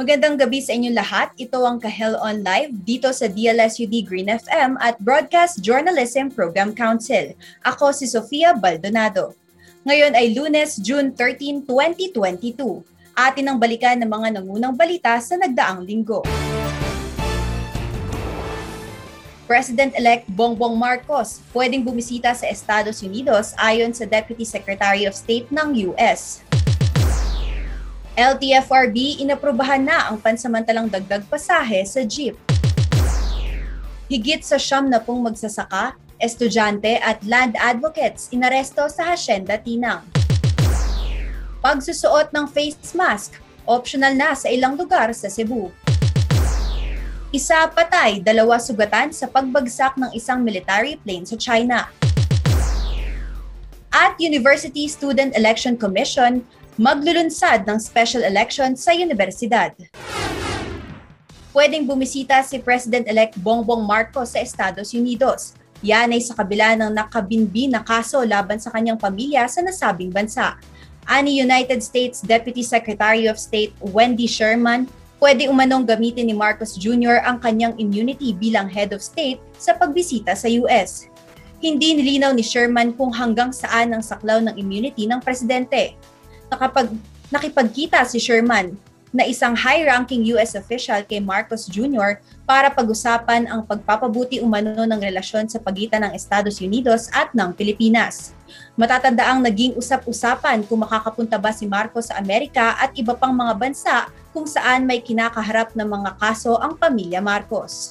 Magandang gabi sa inyong lahat. Ito ang Kahel On Live dito sa DLSUD Green FM at Broadcast Journalism Program Council. Ako si Sofia Baldonado. Ngayon ay Lunes, June 13, 2022. Atin ang balikan ng mga nangunang balita sa nagdaang linggo. President-elect Bongbong Marcos pwedeng bumisita sa Estados Unidos ayon sa Deputy Secretary of State ng US. LTFRB inaprubahan na ang pansamantalang dagdag pasahe sa jeep. Higit sa siyam na pong magsasaka, estudyante at land advocates inaresto sa Hacienda Tinang. Pagsusuot ng face mask, optional na sa ilang lugar sa Cebu. Isa patay, dalawa sugatan sa pagbagsak ng isang military plane sa China. At University Student Election Commission maglulunsad ng special election sa universidad. Pwedeng bumisita si President-elect Bongbong Marcos sa Estados Unidos. Yan ay sa kabila ng nakabinbi na kaso laban sa kanyang pamilya sa nasabing bansa. Ani United States Deputy Secretary of State Wendy Sherman, pwede umanong gamitin ni Marcos Jr. ang kanyang immunity bilang head of state sa pagbisita sa US. Hindi nilinaw ni Sherman kung hanggang saan ang saklaw ng immunity ng presidente nakapag, nakipagkita si Sherman na isang high-ranking US official kay Marcos Jr. para pag-usapan ang pagpapabuti umano ng relasyon sa pagitan ng Estados Unidos at ng Pilipinas. Matatandaang naging usap-usapan kung makakapunta ba si Marcos sa Amerika at iba pang mga bansa kung saan may kinakaharap ng mga kaso ang pamilya Marcos.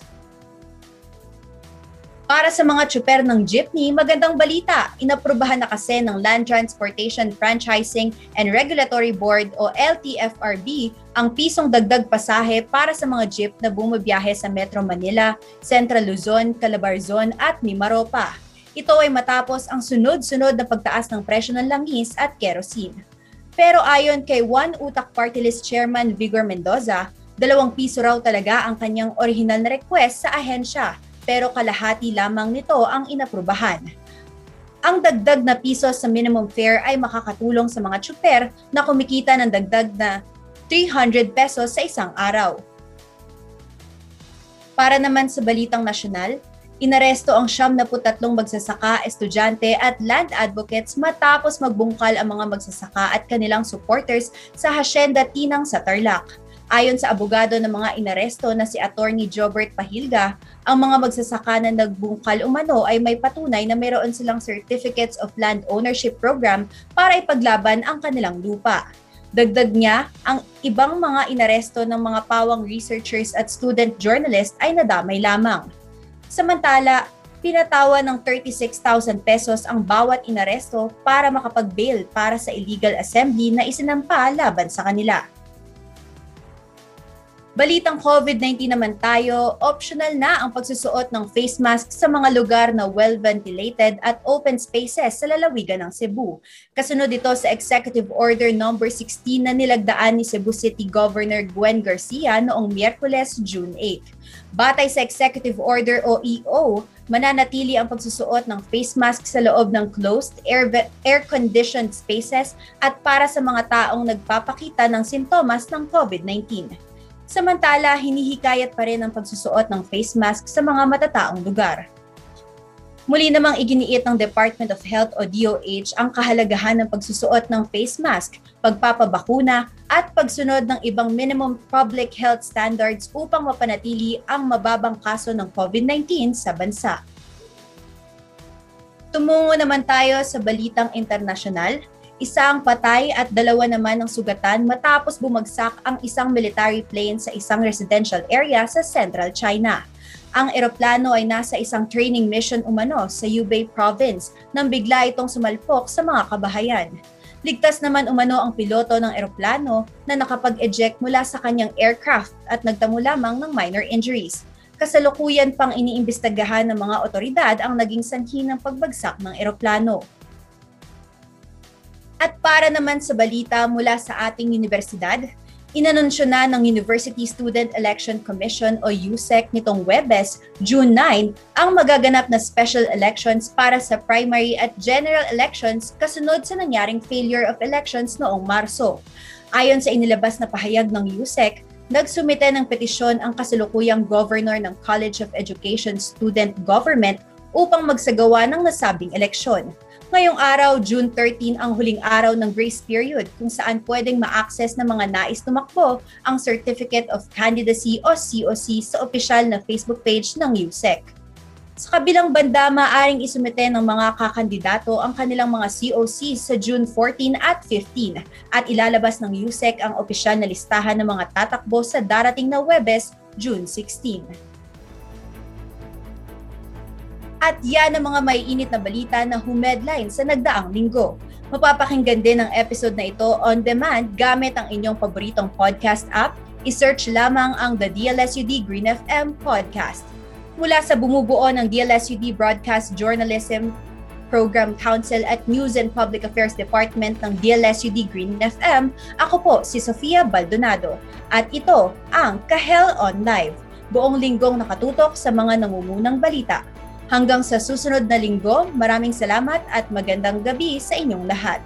Para sa mga tsuper ng jeepney, magandang balita. Inaprubahan na kasi ng Land Transportation Franchising and Regulatory Board o LTFRB ang pisong dagdag pasahe para sa mga jeep na bumabiyahe sa Metro Manila, Central Luzon, Calabarzon at Mimaropa. Ito ay matapos ang sunod-sunod na pagtaas ng presyo ng langis at kerosene. Pero ayon kay One Utak Party List Chairman Vigor Mendoza, dalawang piso raw talaga ang kanyang original na request sa ahensya pero kalahati lamang nito ang inaprubahan. Ang dagdag na piso sa minimum fare ay makakatulong sa mga tsuper na kumikita ng dagdag na 300 pesos sa isang araw. Para naman sa balitang nasyonal, inaresto ang siyam na putatlong magsasaka, estudyante at land advocates matapos magbungkal ang mga magsasaka at kanilang supporters sa Hacienda Tinang sa Tarlac. Ayon sa abogado ng mga inaresto na si Attorney Jobert Pahilga, ang mga magsasaka na nagbungkal umano ay may patunay na mayroon silang Certificates of Land Ownership Program para ipaglaban ang kanilang lupa. Dagdag niya, ang ibang mga inaresto ng mga pawang researchers at student journalist ay nadamay lamang. Samantala, pinatawa ng 36,000 pesos ang bawat inaresto para makapag-bail para sa illegal assembly na isinampa laban sa kanila. Balitang COVID-19 naman tayo, optional na ang pagsusuot ng face mask sa mga lugar na well-ventilated at open spaces sa lalawigan ng Cebu. Kasunod ito sa Executive Order No. 16 na nilagdaan ni Cebu City Governor Gwen Garcia noong Miyerkules, June 8. Batay sa Executive Order o EO, mananatili ang pagsusuot ng face mask sa loob ng closed, air, air-conditioned spaces at para sa mga taong nagpapakita ng sintomas ng COVID-19. Samantala, hinihikayat pa rin ang pagsusuot ng face mask sa mga matataong lugar. Muli namang iginiit ng Department of Health o DOH ang kahalagahan ng pagsusuot ng face mask, pagpapabakuna at pagsunod ng ibang minimum public health standards upang mapanatili ang mababang kaso ng COVID-19 sa bansa. Tumungo naman tayo sa balitang internasyonal Isang patay at dalawa naman ang sugatan matapos bumagsak ang isang military plane sa isang residential area sa central China. Ang eroplano ay nasa isang training mission umano sa Hubei province nang bigla itong sumalpok sa mga kabahayan. Ligtas naman umano ang piloto ng eroplano na nakapag-eject mula sa kanyang aircraft at nagtamo lamang ng minor injuries. Kasalukuyan pang iniimbestagahan ng mga otoridad ang naging sanhi ng pagbagsak ng eroplano. At para naman sa balita mula sa ating universidad, inanunsyo na ng University Student Election Commission o USEC nitong Webes, June 9, ang magaganap na special elections para sa primary at general elections kasunod sa nangyaring failure of elections noong Marso. Ayon sa inilabas na pahayag ng USEC, nagsumite ng petisyon ang kasalukuyang governor ng College of Education Student Government upang magsagawa ng nasabing eleksyon. Ngayong araw, June 13, ang huling araw ng grace period kung saan pwedeng ma-access ng mga nais tumakbo ang Certificate of Candidacy o COC sa opisyal na Facebook page ng USEC. Sa kabilang banda, maaaring isumite ng mga kakandidato ang kanilang mga COC sa June 14 at 15 at ilalabas ng USEC ang opisyal na listahan ng mga tatakbo sa darating na Webes, June 16. At yan ang mga may init na balita na humedline sa nagdaang linggo. Mapapakinggan din ang episode na ito on demand gamit ang inyong paboritong podcast app. I-search lamang ang The DLSUD Green FM Podcast mula sa bumubuo ng DLSUD Broadcast Journalism Program Council at News and Public Affairs Department ng DLSUD Green FM, ako po si Sofia Baldonado at ito ang Kahel On Live, buong linggong nakatutok sa mga nangungunang balita. Hanggang sa susunod na linggo, maraming salamat at magandang gabi sa inyong lahat.